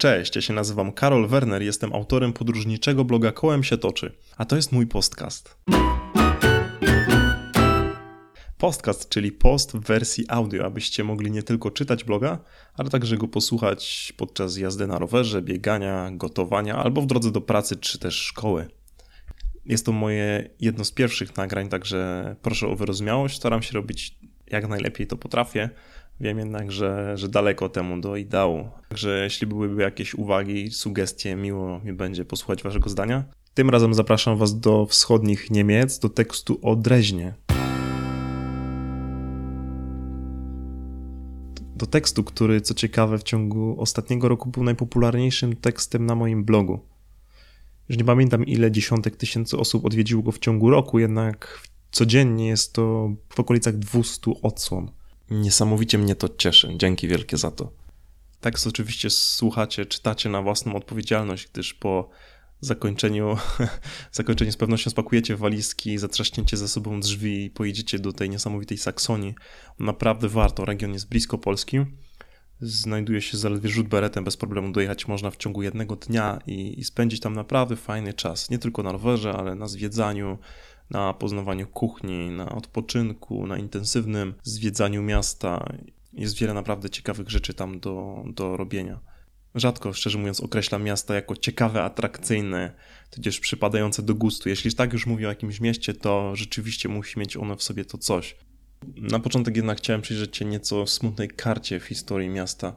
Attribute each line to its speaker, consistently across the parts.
Speaker 1: Cześć, ja się nazywam Karol Werner, jestem autorem podróżniczego bloga Kołem się toczy, a to jest mój podcast. Podcast, czyli post w wersji audio, abyście mogli nie tylko czytać bloga, ale także go posłuchać podczas jazdy na rowerze, biegania, gotowania albo w drodze do pracy czy też szkoły. Jest to moje jedno z pierwszych nagrań, także proszę o wyrozumiałość. Staram się robić jak najlepiej to potrafię. Wiem jednak, że, że daleko temu do ideału. Także jeśli byłyby jakieś uwagi, sugestie, miło mi będzie posłuchać Waszego zdania. Tym razem zapraszam Was do wschodnich Niemiec, do tekstu o Dreźnie. Do tekstu, który co ciekawe w ciągu ostatniego roku był najpopularniejszym tekstem na moim blogu. Już nie pamiętam ile dziesiątek tysięcy osób odwiedziło go w ciągu roku, jednak codziennie jest to w okolicach 200 odsłon. Niesamowicie mnie to cieszy. Dzięki wielkie za to. Tekst oczywiście słuchacie, czytacie na własną odpowiedzialność, gdyż po zakończeniu, zakończeniu z pewnością spakujecie walizki, zatrzaśnięcie ze sobą drzwi i pojedziecie do tej niesamowitej Saksonii. Naprawdę warto, region jest blisko Polski. Znajduje się zaledwie rzut beretem, bez problemu dojechać można w ciągu jednego dnia i, i spędzić tam naprawdę fajny czas. Nie tylko na rowerze, ale na zwiedzaniu, na poznawaniu kuchni, na odpoczynku, na intensywnym zwiedzaniu miasta. Jest wiele naprawdę ciekawych rzeczy tam do, do robienia. Rzadko, szczerze mówiąc, określam miasta jako ciekawe, atrakcyjne, tudzież przypadające do gustu. Jeśli tak już mówię o jakimś mieście, to rzeczywiście musi mieć ono w sobie to coś. Na początek jednak chciałem przyjrzeć się nieco smutnej karcie w historii miasta.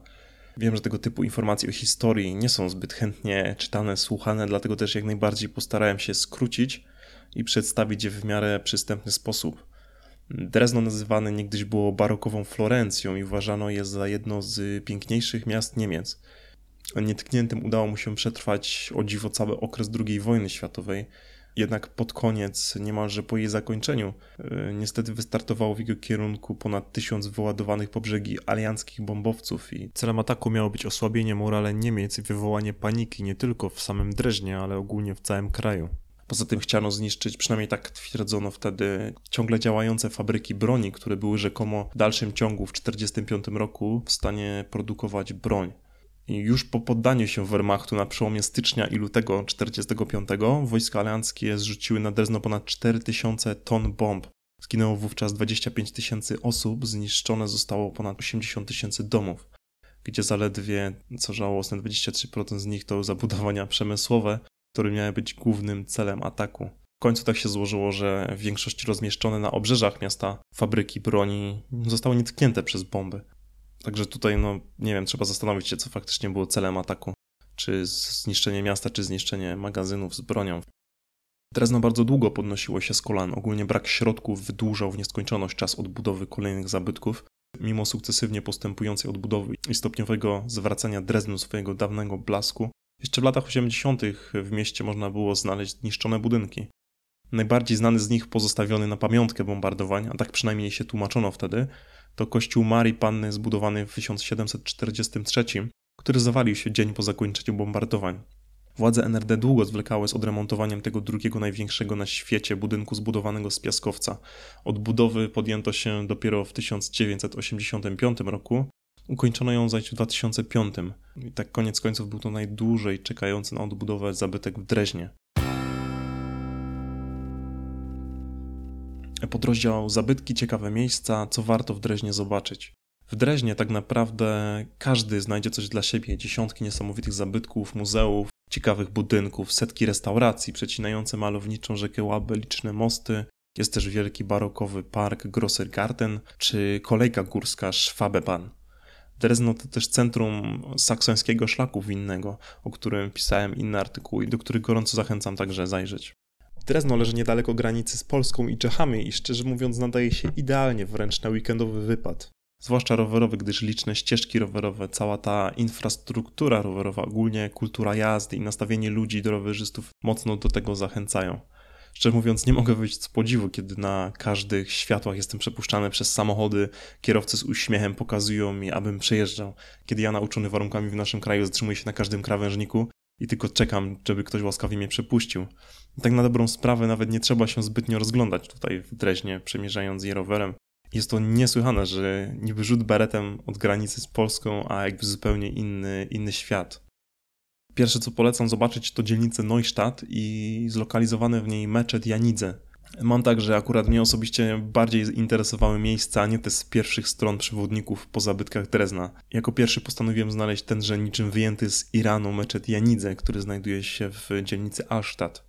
Speaker 1: Wiem, że tego typu informacje o historii nie są zbyt chętnie czytane, słuchane, dlatego też jak najbardziej postarałem się skrócić i przedstawić je w miarę przystępny sposób. Drezno nazywane niegdyś było barokową Florencją i uważano je za jedno z piękniejszych miast Niemiec. Nietkniętym udało mu się przetrwać o dziwo cały okres II wojny światowej, jednak pod koniec, niemalże po jej zakończeniu, e, niestety wystartowało w jego kierunku ponad tysiąc wyładowanych po brzegi alianckich bombowców i celem ataku miało być osłabienie morale Niemiec i wywołanie paniki nie tylko w samym Dreźnie, ale ogólnie w całym kraju. Poza tym chciano zniszczyć, przynajmniej tak twierdzono wtedy, ciągle działające fabryki broni, które były rzekomo w dalszym ciągu w 1945 roku w stanie produkować broń. I już po poddaniu się Wehrmachtu na przełomie stycznia i lutego 1945 wojska alianckie zrzuciły na Drezno ponad 4000 ton bomb. Zginęło wówczas 25 tysięcy osób, zniszczone zostało ponad 80 tysięcy domów, gdzie zaledwie, co żałosne, 23% z nich to zabudowania przemysłowe, które miały być głównym celem ataku. W końcu tak się złożyło, że w większości rozmieszczone na obrzeżach miasta fabryki broni zostały nietknięte przez bomby. Także tutaj, no nie wiem, trzeba zastanowić się, co faktycznie było celem ataku. Czy zniszczenie miasta, czy zniszczenie magazynów z bronią. Drezno bardzo długo podnosiło się z kolan. Ogólnie brak środków wydłużał w nieskończoność czas odbudowy kolejnych zabytków. Mimo sukcesywnie postępującej odbudowy i stopniowego zwracania Dreznu swojego dawnego blasku, jeszcze w latach 80. w mieście można było znaleźć zniszczone budynki. Najbardziej znany z nich pozostawiony na pamiątkę bombardowań, a tak przynajmniej się tłumaczono wtedy, to kościół Marii Panny zbudowany w 1743, który zawalił się dzień po zakończeniu bombardowań. Władze NRD długo zwlekały z odremontowaniem tego drugiego największego na świecie budynku zbudowanego z piaskowca. Od budowy podjęto się dopiero w 1985 roku, Ukończono ją zaś w 2005 i tak koniec końców był to najdłużej czekający na odbudowę zabytek w Dreźnie. Podrozdział Zabytki, ciekawe miejsca, co warto w Dreźnie zobaczyć. W Dreźnie tak naprawdę każdy znajdzie coś dla siebie. Dziesiątki niesamowitych zabytków, muzeów, ciekawych budynków, setki restauracji przecinające malowniczą rzekę Łabę, liczne mosty. Jest też wielki barokowy park Grossergarten czy kolejka górska Schwabebahn. Drezno to też centrum saksońskiego szlaku winnego, o którym pisałem inne artykuły i do których gorąco zachęcam także zajrzeć. Drezno leży niedaleko granicy z Polską i Czechami i szczerze mówiąc nadaje się idealnie wręcz na weekendowy wypad. Zwłaszcza rowerowy, gdyż liczne ścieżki rowerowe, cała ta infrastruktura rowerowa, ogólnie kultura jazdy i nastawienie ludzi do rowerzystów mocno do tego zachęcają. Szczerze mówiąc, nie mogę wyjść z podziwu, kiedy na każdych światłach jestem przepuszczany przez samochody, kierowcy z uśmiechem pokazują mi, abym przejeżdżał. Kiedy ja, nauczony warunkami w naszym kraju, zatrzymuję się na każdym krawężniku i tylko czekam, żeby ktoś łaskawie mnie przepuścił. Tak na dobrą sprawę nawet nie trzeba się zbytnio rozglądać tutaj w Dreźnie, przemierzając je rowerem. Jest to niesłychane, że niby rzut beretem od granicy z Polską, a jakby zupełnie inny, inny świat. Pierwsze, co polecam zobaczyć, to dzielnicę Neustadt i zlokalizowane w niej meczet Janidze. Mam tak, że akurat mnie osobiście bardziej interesowały miejsca, a nie te z pierwszych stron przewodników po zabytkach Drezna. Jako pierwszy postanowiłem znaleźć tenże niczym wyjęty z Iranu meczet Janidze, który znajduje się w dzielnicy Alstadt.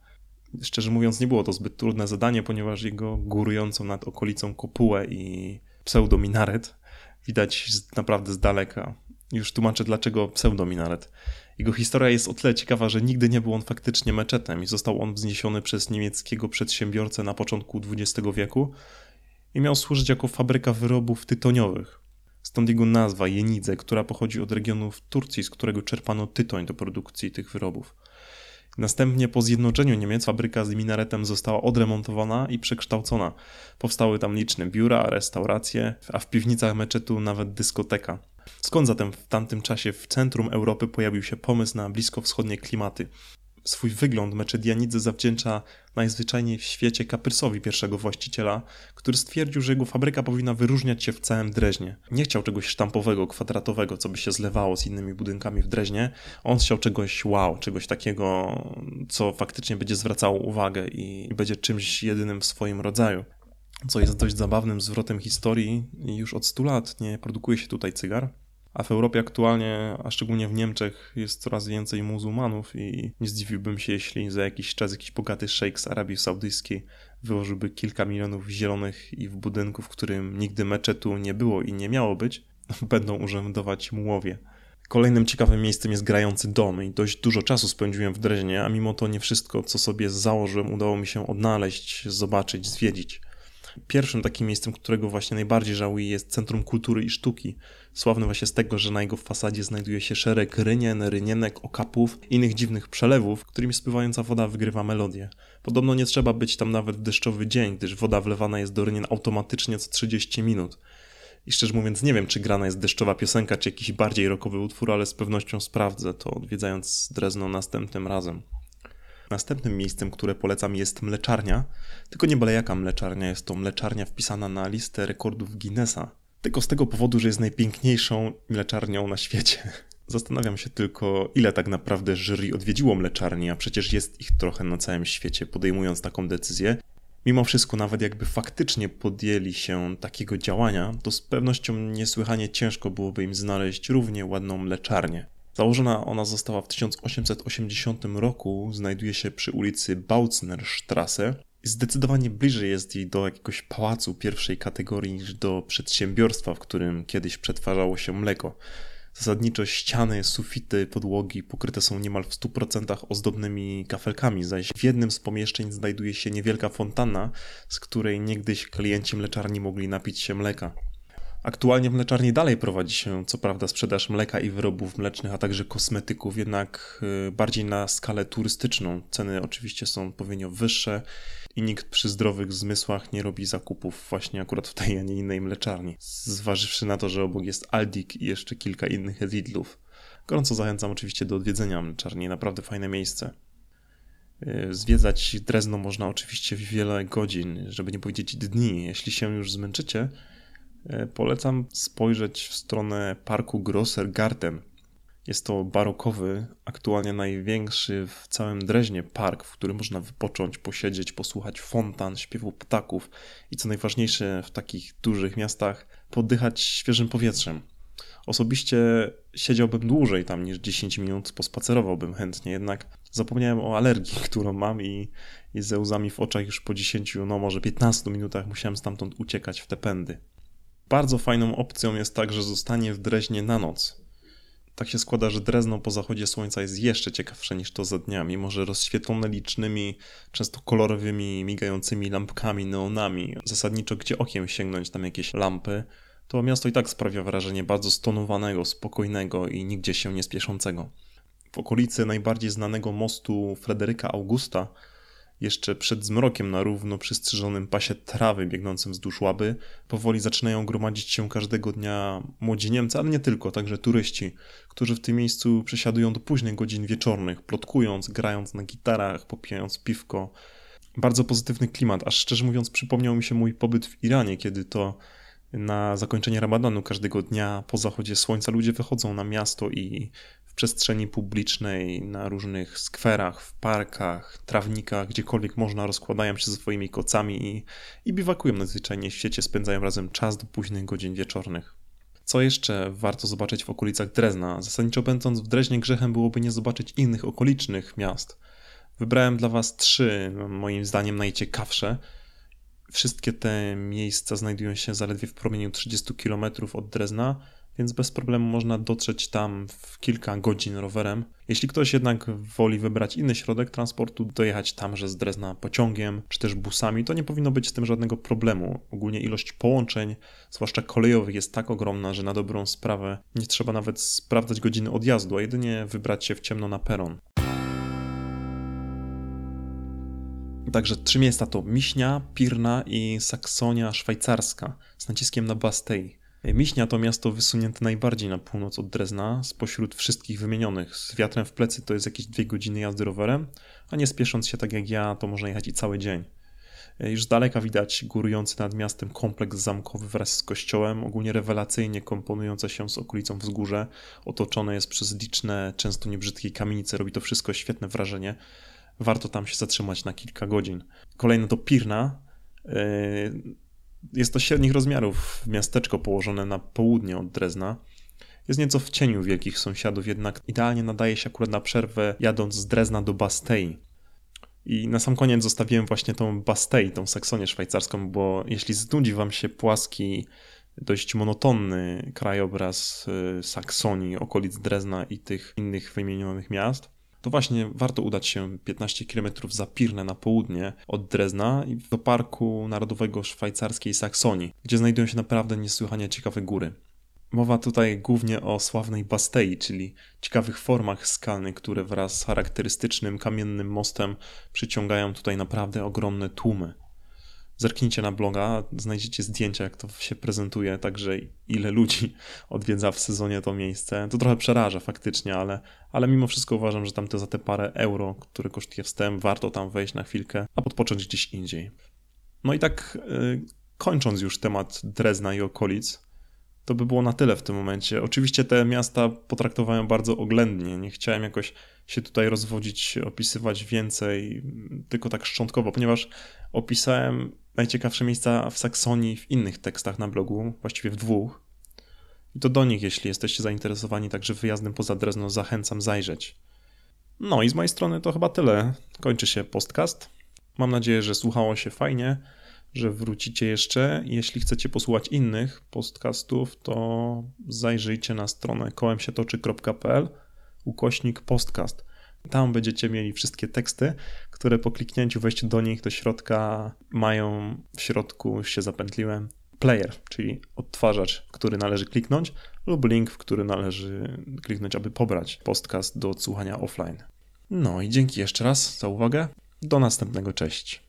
Speaker 1: Szczerze mówiąc, nie było to zbyt trudne zadanie, ponieważ jego górującą nad okolicą kopułę i pseudominaret widać naprawdę z daleka. Już tłumaczę dlaczego pseudominaret. Jego historia jest o tyle ciekawa, że nigdy nie był on faktycznie meczetem i został on wzniesiony przez niemieckiego przedsiębiorcę na początku XX wieku i miał służyć jako fabryka wyrobów tytoniowych. Stąd jego nazwa Jenidze, która pochodzi od regionu w Turcji, z którego czerpano tytoń do produkcji tych wyrobów. Następnie po zjednoczeniu Niemiec fabryka z minaretem została odremontowana i przekształcona. Powstały tam liczne biura, restauracje, a w piwnicach meczetu nawet dyskoteka. Skąd zatem w tamtym czasie w centrum Europy pojawił się pomysł na bliskowschodnie klimaty? Swój wygląd Meczedianidze zawdzięcza najzwyczajniej w świecie kaprysowi pierwszego właściciela, który stwierdził, że jego fabryka powinna wyróżniać się w całym Dreźnie. Nie chciał czegoś sztampowego, kwadratowego, co by się zlewało z innymi budynkami w Dreźnie. On chciał czegoś wow, czegoś takiego, co faktycznie będzie zwracało uwagę i będzie czymś jedynym w swoim rodzaju co jest dość zabawnym zwrotem historii. Już od 100 lat nie produkuje się tutaj cygar, a w Europie aktualnie, a szczególnie w Niemczech, jest coraz więcej muzułmanów i nie zdziwiłbym się, jeśli za jakiś czas jakiś bogaty szejk z Arabii Saudyjskiej wyłożyłby kilka milionów zielonych i w budynku, w którym nigdy meczetu nie było i nie miało być, będą urzędować mułowie. Kolejnym ciekawym miejscem jest grający dom i dość dużo czasu spędziłem w Dreźnie, a mimo to nie wszystko, co sobie założyłem, udało mi się odnaleźć, zobaczyć, zwiedzić. Pierwszym takim miejscem, którego właśnie najbardziej żałuję jest Centrum Kultury i Sztuki. Sławny właśnie z tego, że na jego fasadzie znajduje się szereg rynien, rynienek, okapów innych dziwnych przelewów, którymi spływająca woda wygrywa melodię. Podobno nie trzeba być tam nawet w deszczowy dzień, gdyż woda wlewana jest do rynien automatycznie co 30 minut. I szczerze mówiąc, nie wiem, czy grana jest deszczowa piosenka, czy jakiś bardziej rockowy utwór, ale z pewnością sprawdzę to, odwiedzając Drezno następnym razem. Następnym miejscem, które polecam jest mleczarnia, tylko nie byle jaka mleczarnia, jest to mleczarnia wpisana na listę rekordów Guinnessa. Tylko z tego powodu, że jest najpiękniejszą mleczarnią na świecie. Zastanawiam się tylko, ile tak naprawdę jury odwiedziło mleczarni, a przecież jest ich trochę na całym świecie, podejmując taką decyzję. Mimo wszystko, nawet jakby faktycznie podjęli się takiego działania, to z pewnością niesłychanie ciężko byłoby im znaleźć równie ładną mleczarnię. Założona ona została w 1880 roku, znajduje się przy ulicy Bautznerstrasse. Zdecydowanie bliżej jest jej do jakiegoś pałacu pierwszej kategorii niż do przedsiębiorstwa, w którym kiedyś przetwarzało się mleko. Zasadniczo ściany, sufity, podłogi pokryte są niemal w 100% ozdobnymi kafelkami, zaś w jednym z pomieszczeń znajduje się niewielka fontanna, z której niegdyś klienci mleczarni mogli napić się mleka. Aktualnie w mleczarni dalej prowadzi się, co prawda, sprzedaż mleka i wyrobów mlecznych, a także kosmetyków, jednak y, bardziej na skalę turystyczną. Ceny oczywiście są odpowiednio wyższe i nikt przy zdrowych zmysłach nie robi zakupów właśnie akurat w tej, a nie innej mleczarni. Zważywszy na to, że obok jest Aldik i jeszcze kilka innych Lidlów. Gorąco zachęcam oczywiście do odwiedzenia mleczarni, naprawdę fajne miejsce. Y, zwiedzać Drezno można oczywiście wiele godzin, żeby nie powiedzieć dni. Jeśli się już zmęczycie, polecam spojrzeć w stronę parku Grosser Garten. Jest to barokowy, aktualnie największy w całym Dreźnie park, w którym można wypocząć, posiedzieć, posłuchać fontan, śpiewu ptaków i co najważniejsze w takich dużych miastach, poddychać świeżym powietrzem. Osobiście siedziałbym dłużej tam niż 10 minut, pospacerowałbym chętnie, jednak zapomniałem o alergii, którą mam i, i ze łzami w oczach już po 10, no może 15 minutach musiałem stamtąd uciekać w te pędy. Bardzo fajną opcją jest także zostanie w Dreźnie na noc. Tak się składa, że Drezno po zachodzie słońca jest jeszcze ciekawsze niż to za dnia, mimo że rozświetlone licznymi, często kolorowymi, migającymi lampkami, neonami. Zasadniczo gdzie okiem sięgnąć tam jakieś lampy, to miasto i tak sprawia wrażenie bardzo stonowanego, spokojnego i nigdzie się nie spieszącego. W okolicy najbardziej znanego mostu Fryderyka Augusta jeszcze przed zmrokiem na równo przystrzyżonym pasie trawy biegnącym wzdłuż łaby, powoli zaczynają gromadzić się każdego dnia młodzi Niemcy, ale nie tylko, także turyści, którzy w tym miejscu przesiadują do późnych godzin wieczornych, plotkując, grając na gitarach, popijając piwko. Bardzo pozytywny klimat, aż szczerze mówiąc przypomniał mi się mój pobyt w Iranie, kiedy to na zakończenie ramadanu każdego dnia po zachodzie słońca ludzie wychodzą na miasto i przestrzeni publicznej, na różnych skwerach, w parkach, trawnikach, gdziekolwiek można, rozkładają się ze swoimi kocami i, i biwakują nadzwyczajnie w świecie, spędzają razem czas do późnych godzin wieczornych. Co jeszcze warto zobaczyć w okolicach Drezna? Zasadniczo będąc w Dreźnie grzechem byłoby nie zobaczyć innych okolicznych miast. Wybrałem dla Was trzy, moim zdaniem najciekawsze. Wszystkie te miejsca znajdują się zaledwie w promieniu 30 km od Drezna, więc bez problemu można dotrzeć tam w kilka godzin rowerem. Jeśli ktoś jednak woli wybrać inny środek transportu, dojechać tamże z Drezna pociągiem czy też busami, to nie powinno być z tym żadnego problemu. Ogólnie ilość połączeń, zwłaszcza kolejowych, jest tak ogromna, że na dobrą sprawę nie trzeba nawet sprawdzać godziny odjazdu, a jedynie wybrać się w ciemno na peron. Także trzy miasta to Miśnia, Pirna i Saksonia szwajcarska z naciskiem na Bastei. Miśnia to miasto wysunięte najbardziej na północ od Drezna, spośród wszystkich wymienionych. Z wiatrem w plecy to jest jakieś dwie godziny jazdy rowerem, a nie spiesząc się tak jak ja, to można jechać i cały dzień. Już z daleka widać górujący nad miastem kompleks zamkowy wraz z kościołem, ogólnie rewelacyjnie komponujące się z okolicą wzgórze. Otoczone jest przez liczne, często niebrzydkie kamienice, robi to wszystko świetne wrażenie. Warto tam się zatrzymać na kilka godzin. Kolejne to Pirna. Jest to średnich rozmiarów miasteczko położone na południe od Drezna. Jest nieco w cieniu wielkich sąsiadów, jednak idealnie nadaje się akurat na przerwę jadąc z Drezna do Bastei. I na sam koniec zostawiłem właśnie tą Bastei, tą Saksonię szwajcarską, bo jeśli znudzi wam się płaski, dość monotonny krajobraz y, Saksonii, okolic Drezna i tych innych wymienionych miast, to właśnie warto udać się 15 km za Pirne na południe od Drezna i do Parku Narodowego Szwajcarskiej Saksonii, gdzie znajdują się naprawdę niesłychanie ciekawe góry. Mowa tutaj głównie o sławnej Bastei, czyli ciekawych formach skalnych, które wraz z charakterystycznym kamiennym mostem przyciągają tutaj naprawdę ogromne tłumy. Zerknijcie na bloga, znajdziecie zdjęcia, jak to się prezentuje, także ile ludzi odwiedza w sezonie to miejsce. To trochę przeraża faktycznie, ale, ale mimo wszystko uważam, że tam to za te parę euro, które kosztuje wstęp, warto tam wejść na chwilkę, a podpocząć gdzieś indziej. No i tak yy, kończąc już temat Drezna i okolic, to by było na tyle w tym momencie. Oczywiście te miasta potraktowałem bardzo oględnie. Nie chciałem jakoś się tutaj rozwodzić, opisywać więcej, tylko tak szczątkowo, ponieważ opisałem najciekawsze miejsca w Saksonii w innych tekstach na blogu, właściwie w dwóch. I to do nich, jeśli jesteście zainteresowani także wyjazdem poza Drezno, zachęcam zajrzeć. No i z mojej strony to chyba tyle. Kończy się podcast. Mam nadzieję, że słuchało się fajnie, że wrócicie jeszcze. Jeśli chcecie posłuchać innych podcastów, to zajrzyjcie na stronę kołemsietoczy.pl ukośnik podcast. Tam będziecie mieli wszystkie teksty, które po kliknięciu wejściu do nich do środka mają w środku, się zapętliłem, player, czyli odtwarzacz, w który należy kliknąć, lub link, w który należy kliknąć, aby pobrać podcast do odsłuchania offline. No i dzięki jeszcze raz za uwagę. Do następnego, cześć.